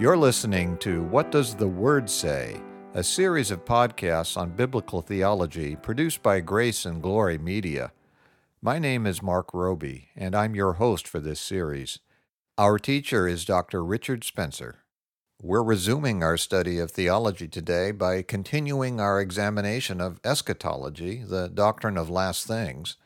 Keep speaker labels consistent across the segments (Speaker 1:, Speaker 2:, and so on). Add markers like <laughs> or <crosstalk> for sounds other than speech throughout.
Speaker 1: You're listening to What Does the Word Say? a series of podcasts on biblical theology produced by Grace and Glory Media. My name is Mark Roby, and I'm your host for this series. Our teacher is Dr. Richard Spencer. We're resuming our study of theology today by continuing our examination of eschatology, the doctrine of last things.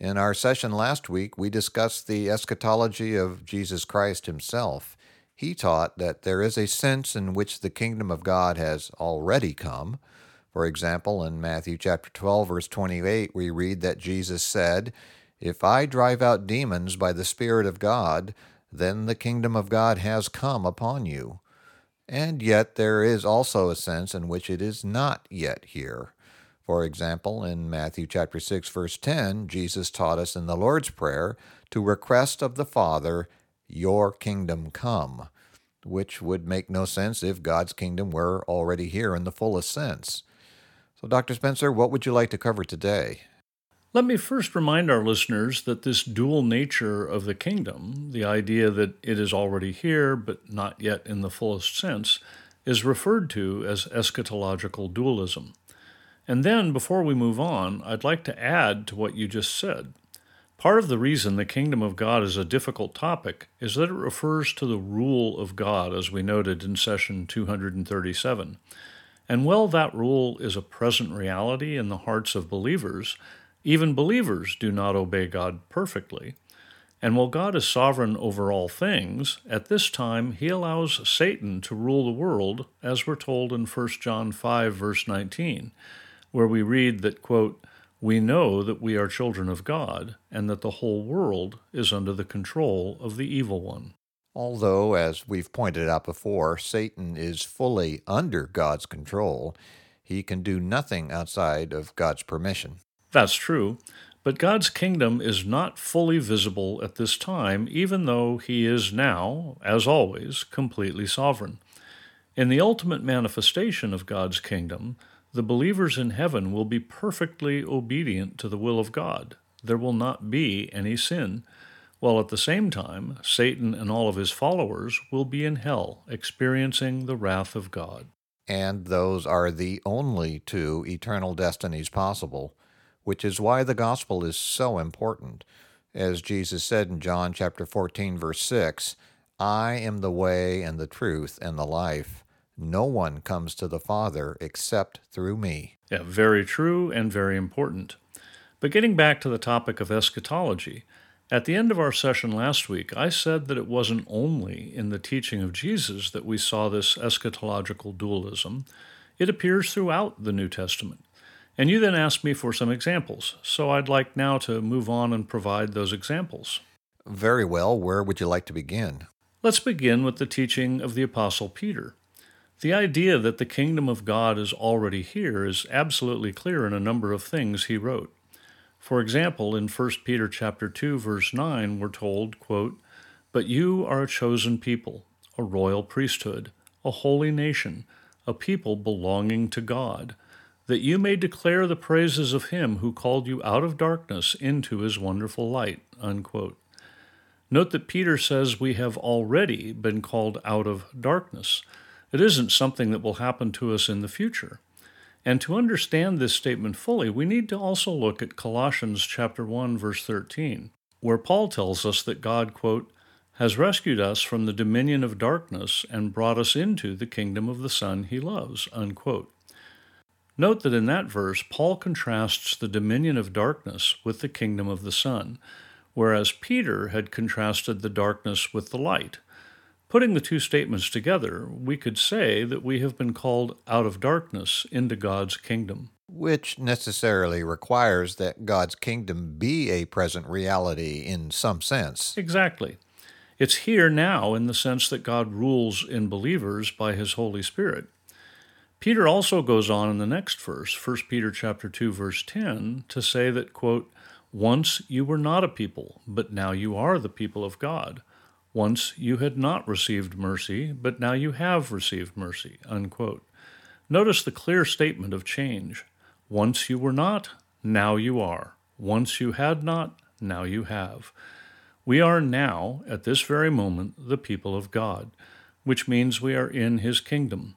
Speaker 1: In our session last week, we discussed the eschatology of Jesus Christ himself. He taught that there is a sense in which the kingdom of God has already come. For example, in Matthew chapter 12 verse 28, we read that Jesus said, "If I drive out demons by the spirit of God, then the kingdom of God has come upon you." And yet there is also a sense in which it is not yet here. For example, in Matthew chapter 6 verse 10, Jesus taught us in the Lord's prayer to request of the Father, "Your kingdom come," which would make no sense if God's kingdom were already here in the fullest sense. So Dr. Spencer, what would you like to cover today?
Speaker 2: Let me first remind our listeners that this dual nature of the kingdom, the idea that it is already here but not yet in the fullest sense, is referred to as eschatological dualism. And then, before we move on, I'd like to add to what you just said. Part of the reason the kingdom of God is a difficult topic is that it refers to the rule of God, as we noted in session 237. And while that rule is a present reality in the hearts of believers, even believers do not obey God perfectly. And while God is sovereign over all things, at this time he allows Satan to rule the world, as we're told in 1 John 5, verse 19 where we read that, quote, we know that we are children of God, and that the whole world is under the control of the evil one.
Speaker 1: Although, as we've pointed out before, Satan is fully under God's control, he can do nothing outside of God's permission.
Speaker 2: That's true, but God's kingdom is not fully visible at this time, even though he is now, as always, completely sovereign. In the ultimate manifestation of God's kingdom, the believers in heaven will be perfectly obedient to the will of God. There will not be any sin, while at the same time, Satan and all of his followers will be in hell, experiencing the wrath of God.
Speaker 1: And those are the only two eternal destinies possible, which is why the gospel is so important. As Jesus said in John chapter 14 verse 6, I am the way and the truth and the life. No one comes to the Father except through me.
Speaker 2: Yeah, very true and very important. But getting back to the topic of eschatology, at the end of our session last week, I said that it wasn't only in the teaching of Jesus that we saw this eschatological dualism, it appears throughout the New Testament. And you then asked me for some examples, so I'd like now to move on and provide those examples.
Speaker 1: Very well. Where would you like to begin?
Speaker 2: Let's begin with the teaching of the Apostle Peter. The idea that the kingdom of God is already here is absolutely clear in a number of things he wrote. For example, in 1 Peter chapter 2 verse 9 we're told, quote, "But you are a chosen people, a royal priesthood, a holy nation, a people belonging to God, that you may declare the praises of him who called you out of darkness into his wonderful light." Unquote. Note that Peter says we have already been called out of darkness. It isn't something that will happen to us in the future. And to understand this statement fully, we need to also look at Colossians chapter 1 verse 13, where Paul tells us that God, quote, has rescued us from the dominion of darkness and brought us into the kingdom of the Son he loves, unquote. Note that in that verse, Paul contrasts the dominion of darkness with the kingdom of the Son, whereas Peter had contrasted the darkness with the light. Putting the two statements together, we could say that we have been called out of darkness into God's kingdom.
Speaker 1: Which necessarily requires that God's kingdom be a present reality in some sense.
Speaker 2: Exactly. It's here now in the sense that God rules in believers by his Holy Spirit. Peter also goes on in the next verse, 1 Peter chapter 2 verse 10, to say that quote, once you were not a people, but now you are the people of God. Once you had not received mercy, but now you have received mercy. Unquote. Notice the clear statement of change. Once you were not, now you are. Once you had not, now you have. We are now, at this very moment, the people of God. which means we are in his kingdom.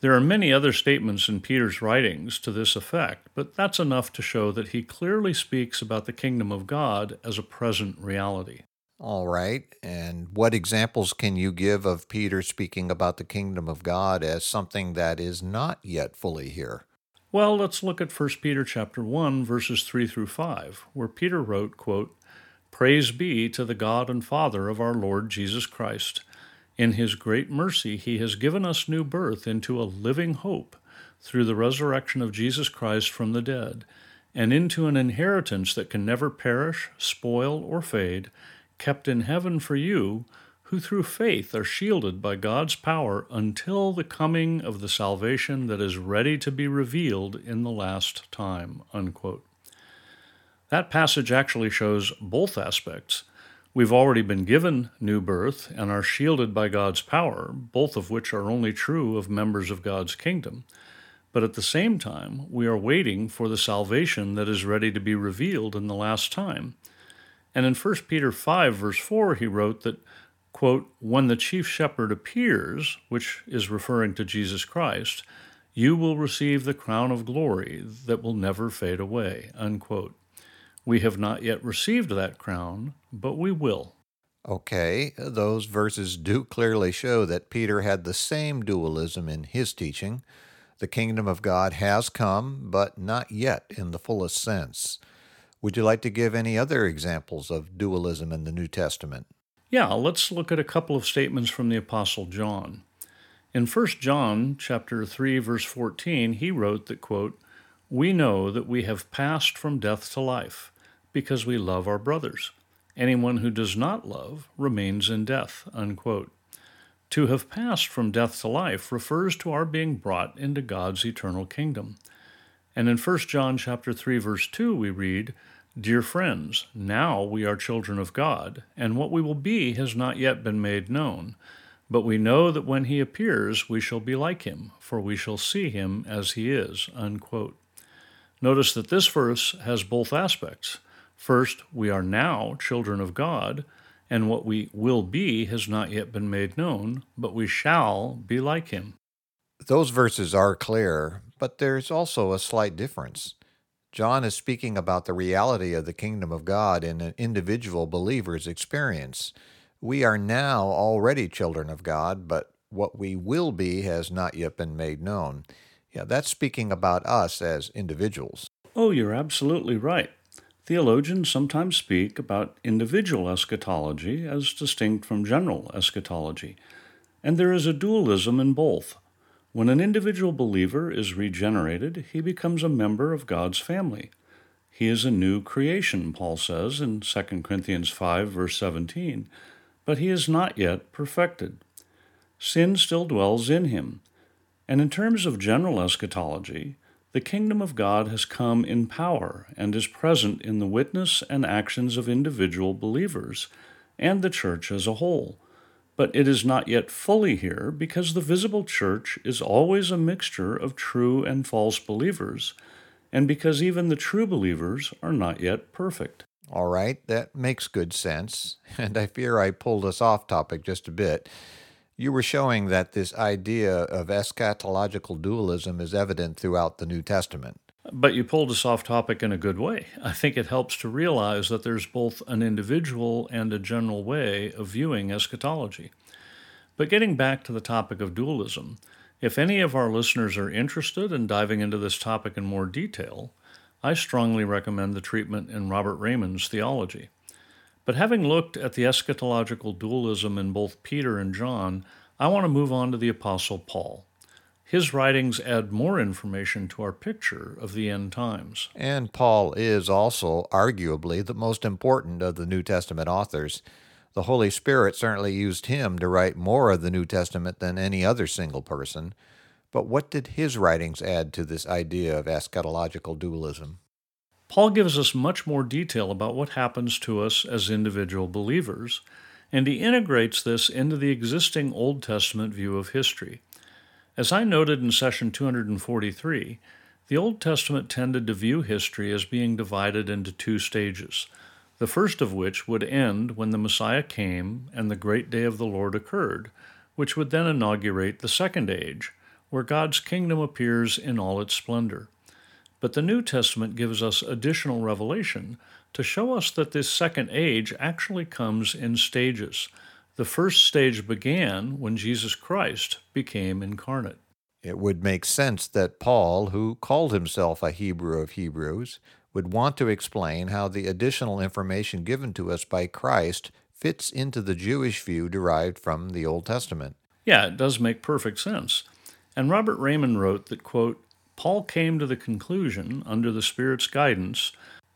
Speaker 2: There are many other statements in Peter's writings to this effect, but that's enough to show that he clearly speaks about the kingdom of God as a present reality.
Speaker 1: All right. And what examples can you give of Peter speaking about the kingdom of God as something that is not yet fully here?
Speaker 2: Well, let's look at 1 Peter chapter 1 verses 3 through 5, where Peter wrote, quote, "Praise be to the God and Father of our Lord Jesus Christ." In his great mercy, he has given us new birth into a living hope through the resurrection of Jesus Christ from the dead, and into an inheritance that can never perish, spoil, or fade, kept in heaven for you, who through faith are shielded by God's power until the coming of the salvation that is ready to be revealed in the last time. Unquote. That passage actually shows both aspects We've already been given new birth and are shielded by God's power, both of which are only true of members of God's kingdom. But at the same time, we are waiting for the salvation that is ready to be revealed in the last time. And in 1 Peter 5, verse 4, he wrote that, quote, When the chief shepherd appears, which is referring to Jesus Christ, you will receive the crown of glory that will never fade away, unquote. We have not yet received that crown, but we will.
Speaker 1: Okay, those verses do clearly show that Peter had the same dualism in his teaching. The kingdom of God has come, but not yet in the fullest sense. Would you like to give any other examples of dualism in the New Testament?
Speaker 2: Yeah, let's look at a couple of statements from the apostle John. In 1 John chapter 3 verse 14, he wrote that quote, "We know that we have passed from death to life because we love our brothers. Anyone who does not love remains in death. Unquote. To have passed from death to life refers to our being brought into God's eternal kingdom. And in 1 John chapter 3 verse 2 we read, "Dear friends, now we are children of God, and what we will be has not yet been made known." But we know that when he appears, we shall be like him, for we shall see him as he is. Unquote. Notice that this verse has both aspects. First, we are now children of God, and what we will be has not yet been made known, but we shall be like him.
Speaker 1: Those verses are clear, but there's also a slight difference. John is speaking about the reality of the kingdom of God in an individual believer's experience. We are now already children of God, but what we will be has not yet been made known. Yeah, that's speaking about us as individuals.
Speaker 2: Oh, you're absolutely right. Theologians sometimes speak about individual eschatology as distinct from general eschatology, and there is a dualism in both. When an individual believer is regenerated, he becomes a member of God's family. He is a new creation, Paul says in 2 Corinthians 5, verse 17, but he is not yet perfected. Sin still dwells in him. And in terms of general eschatology, the kingdom of God has come in power and is present in the witness and actions of individual believers and the church as a whole. But it is not yet fully here because the visible church is always a mixture of true and false believers, and because even the true believers are not yet perfect.
Speaker 1: All right, that makes good sense, <laughs> and I fear I pulled us off topic just a bit. You were showing that this idea of eschatological dualism is evident throughout the New Testament.
Speaker 2: But you pulled us off topic in a good way. I think it helps to realize that there's both an individual and a general way of viewing eschatology. But getting back to the topic of dualism, if any of our listeners are interested in diving into this topic in more detail, I strongly recommend the treatment in Robert Reymond's theology. But having looked at the eschatological dualism in both Peter and John, I want to move on to the Apostle Paul. His writings add more information to our picture of the end times.
Speaker 1: And Paul is also arguably the most important of the New Testament authors. The Holy Spirit certainly used him to write more of the New Testament than any other single person. But what did his writings add to this idea of eschatological dualism?
Speaker 2: Paul gives us much more detail about what happens to us as individual believers, and he integrates this into the existing Old Testament view of history. As I noted in session 243, the Old Testament tended to view history as being divided into two stages, the first of which would end when the Messiah came and the great day of the Lord occurred, which would then inaugurate the second age, where God's kingdom appears in all its splendor. But the New Testament gives us additional revelation to show us that this second age actually comes in stages. The first stage began when Jesus Christ became incarnate.
Speaker 1: It would make sense that Paul, who called himself a Hebrew of Hebrews, would want to explain how the additional information given to us by Christ fits into the Jewish view derived from the Old Testament.
Speaker 2: Yeah, it does make perfect sense. And Robert Reymond wrote that, quote, Paul came to the conclusion, under the Spirit's guidance,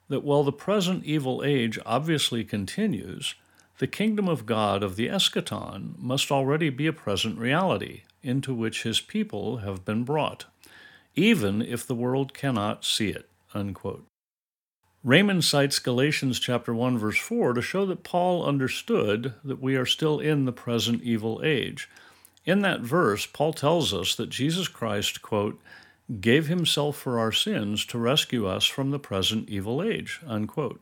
Speaker 2: that while the present evil age obviously continues, the kingdom of God of the eschaton must already be a present reality into which his people have been brought, even if the world cannot see it. Unquote. Reymond cites Galatians chapter 1 verse 4 to show that Paul understood that we are still in the present evil age. In that verse, Paul tells us that Jesus Christ, quote, gave himself for our sins to rescue us from the present evil age, unquote.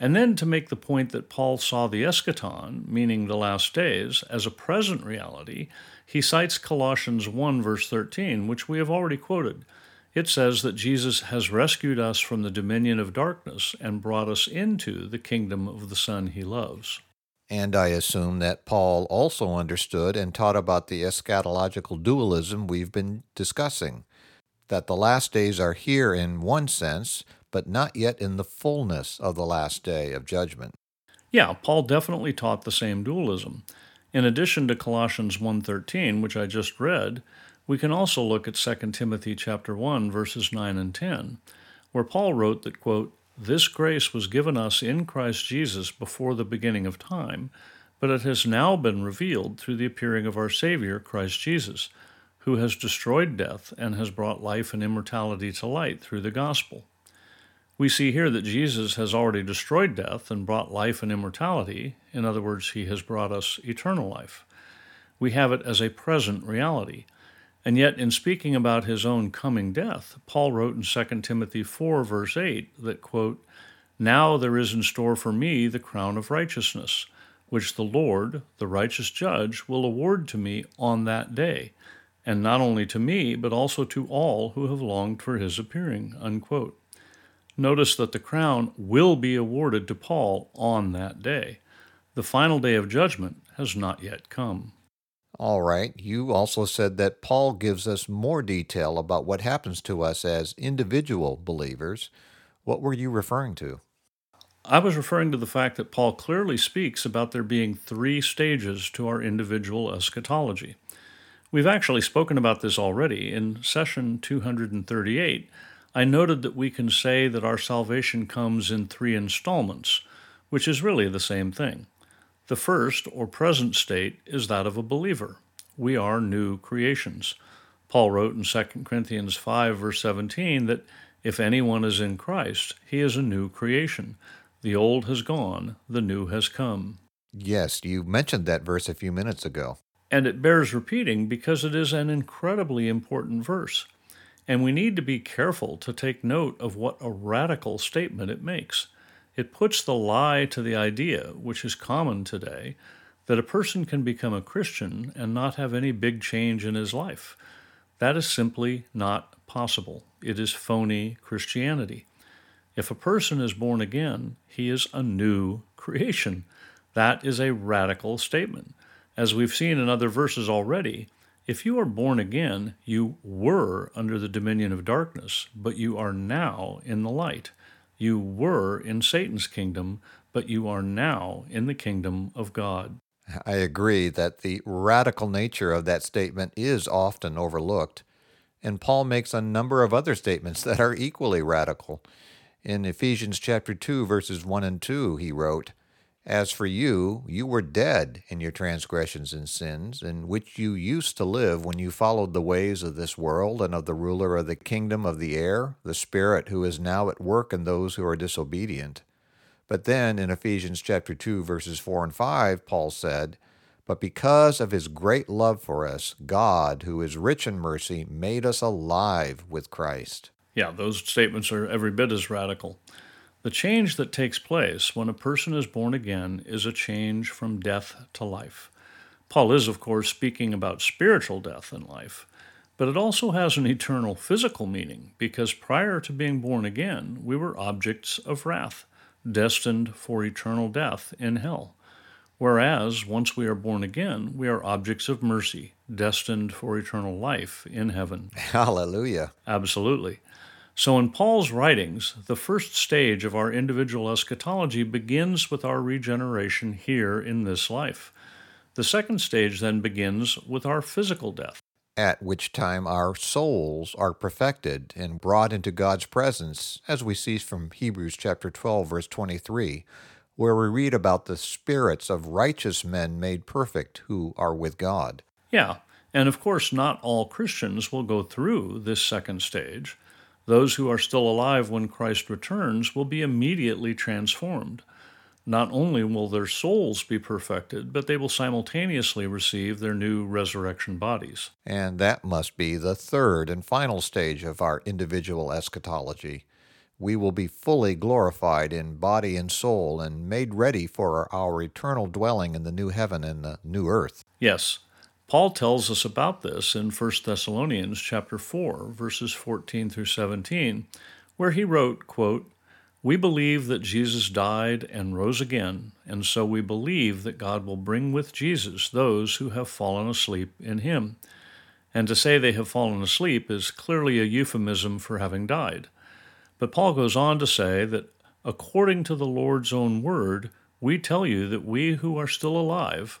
Speaker 2: And then to make the point that Paul saw the eschaton, meaning the last days, as a present reality, he cites Colossians 1 verse 13, which we have already quoted. It says that Jesus has rescued us from the dominion of darkness and brought us into the kingdom of the Son he loves.
Speaker 1: And I assume that Paul also understood and taught about the eschatological dualism we've been discussing, that the last days are here in one sense, but not yet in the fullness of the last day of judgment.
Speaker 2: Yeah, Paul definitely taught the same dualism. In addition to Colossians 1:13, which I just read, we can also look at 2 Timothy chapter 1 verses 9 and 10, where Paul wrote that quote, "This grace was given us in Christ Jesus before the beginning of time, but it has now been revealed through the appearing of our Savior Christ Jesus, who has destroyed death and has brought life and immortality to light through the gospel." We see here that Jesus has already destroyed death and brought life and immortality. In other words, he has brought us eternal life. We have it as a present reality. And yet, in speaking about his own coming death, Paul wrote in 2 Timothy 4, verse 8, that, quote, Now there is in store for me the crown of righteousness, which the Lord, the righteous judge, will award to me on that day, and not only to me, but also to all who have longed for his appearing. Unquote. Notice that the crown will be awarded to Paul on that day. The final day of judgment has not yet come.
Speaker 1: All right. You also said that Paul gives us more detail about what happens to us as individual believers. What were you referring to?
Speaker 2: I was referring to the fact that Paul clearly speaks about there being three stages to our individual eschatology. We've actually spoken about this already. In session 238, I noted that we can say that our salvation comes in three installments, which is really the same thing. The first, or present state, is that of a believer. We are new creations. Paul wrote in 2 Corinthians 5, verse 17, that if anyone is in Christ, he is a new creation. The old has gone, the new has come.
Speaker 1: Yes, you mentioned that verse a few minutes ago.
Speaker 2: And it bears repeating because it is an incredibly important verse. And we need to be careful to take note of what a radical statement it makes. It puts the lie to the idea, which is common today, that a person can become a Christian and not have any big change in his life. That is simply not possible. It is phony Christianity. If a person is born again, he is a new creation. That is a radical statement. As we've seen in other verses already, if you are born again, you were under the dominion of darkness, but you are now in the light. You were in Satan's kingdom, but you are now in the kingdom of God.
Speaker 1: I agree that the radical nature of that statement is often overlooked, and Paul makes a number of other statements that are equally radical. In Ephesians chapter 2 verses 1 and 2 he wrote, as for you, you were dead in your transgressions and sins, in which you used to live when you followed the ways of this world and of the ruler of the kingdom of the air, the Spirit who is now at work in those who are disobedient. But then in Ephesians chapter 2 verses 4 and 5, Paul said, "But because of his great love for us, God, who is rich in mercy, made us alive with Christ."
Speaker 2: Yeah, those statements are every bit as radical. The change that takes place when a person is born again is a change from death to life. Paul is, of course, speaking about spiritual death and life, but it also has an eternal physical meaning because prior to being born again, we were objects of wrath, destined for eternal death in hell. Whereas, once we are born again, we are objects of mercy, destined for eternal life in heaven. <laughs>
Speaker 1: Hallelujah.
Speaker 2: Absolutely. So, in Paul's writings, the first stage of our individual eschatology begins with our regeneration here in this life. The second stage then begins with our physical death.
Speaker 1: At which time our souls are perfected and brought into God's presence, as we see from Hebrews chapter 12, verse 23, where we read about the spirits of righteous men made perfect who are with God.
Speaker 2: Yeah, and of course, not all Christians will go through this second stage. Those who are still alive when Christ returns will be immediately transformed. Not only will their souls be perfected, but they will simultaneously receive their new resurrection bodies.
Speaker 1: And that must be the third and final stage of our individual eschatology we will be fully glorified in body and soul and made ready for our eternal dwelling in the new heaven and the new earth.
Speaker 2: Yes. Paul tells us about this in 1 Thessalonians chapter 4 verses 14 through 17 where he wrote, quote, "We believe that Jesus died and rose again, and so we believe that God will bring with Jesus those who have fallen asleep in him." And to say they have fallen asleep is clearly a euphemism for having died. But Paul goes on to say that according to the Lord's own word, we tell you that we who are still alive,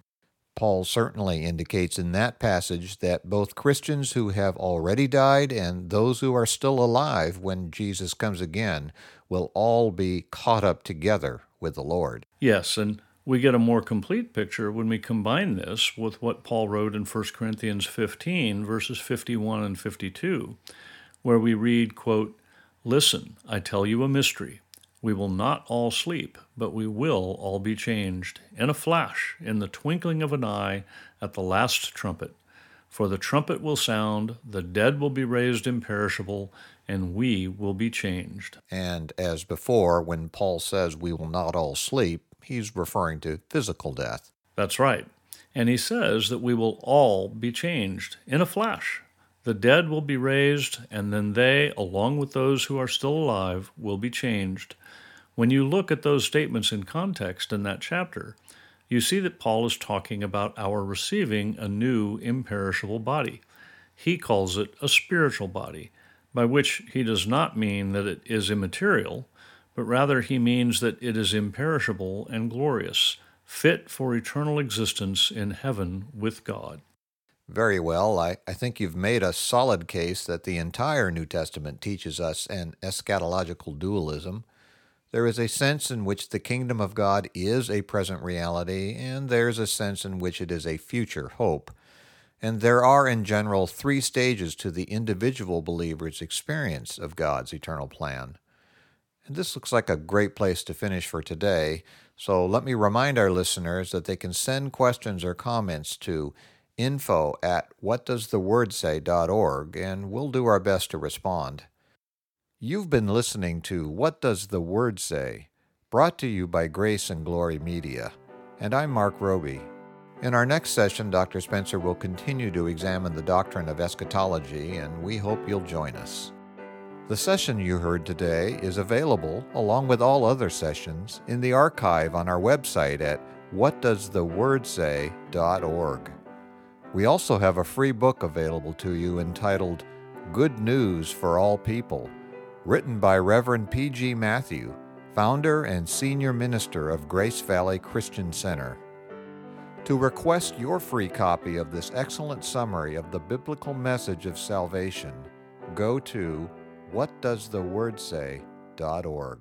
Speaker 1: Paul certainly indicates in that passage that both Christians who have already died and those who are still alive when Jesus comes again will all be caught up together with the Lord.
Speaker 2: Yes, and we get a more complete picture when we combine this with what Paul wrote in 1 Corinthians 15, verses 51 and 52, where we read, quote, Listen, I tell you a mystery. We will not all sleep, but we will all be changed, in a flash, in the twinkling of an eye, at the last trumpet. For the trumpet will sound, the dead will be raised imperishable, and we will be changed.
Speaker 1: And as before, when Paul says we will not all sleep, he's referring to physical death.
Speaker 2: That's right. And he says that we will all be changed in a flash. The dead will be raised, and then they, along with those who are still alive, will be changed. When you look at those statements in context in that chapter, you see that Paul is talking about our receiving a new imperishable body. He calls it a spiritual body, by which he does not mean that it is immaterial, but rather he means that it is imperishable and glorious, fit for eternal existence in heaven with God.
Speaker 1: Very well. I, I think you've made a solid case that the entire New Testament teaches us an eschatological dualism. There is a sense in which the kingdom of God is a present reality, and there's a sense in which it is a future hope. And there are, in general, three stages to the individual believer's experience of God's eternal plan. And this looks like a great place to finish for today. So let me remind our listeners that they can send questions or comments to info at whatdoesthewordsay.org and we'll do our best to respond. You've been listening to What Does the Word Say? brought to you by Grace and Glory Media. And I'm Mark Roby. In our next session, Dr. Spencer will continue to examine the doctrine of eschatology, and we hope you'll join us. The session you heard today is available, along with all other sessions, in the archive on our website at whatdoesthewordsay.org. We also have a free book available to you entitled Good News for All People, written by Reverend P.G. Matthew, founder and senior minister of Grace Valley Christian Center. To request your free copy of this excellent summary of the biblical message of salvation, go to whatdoesthewordsay.org.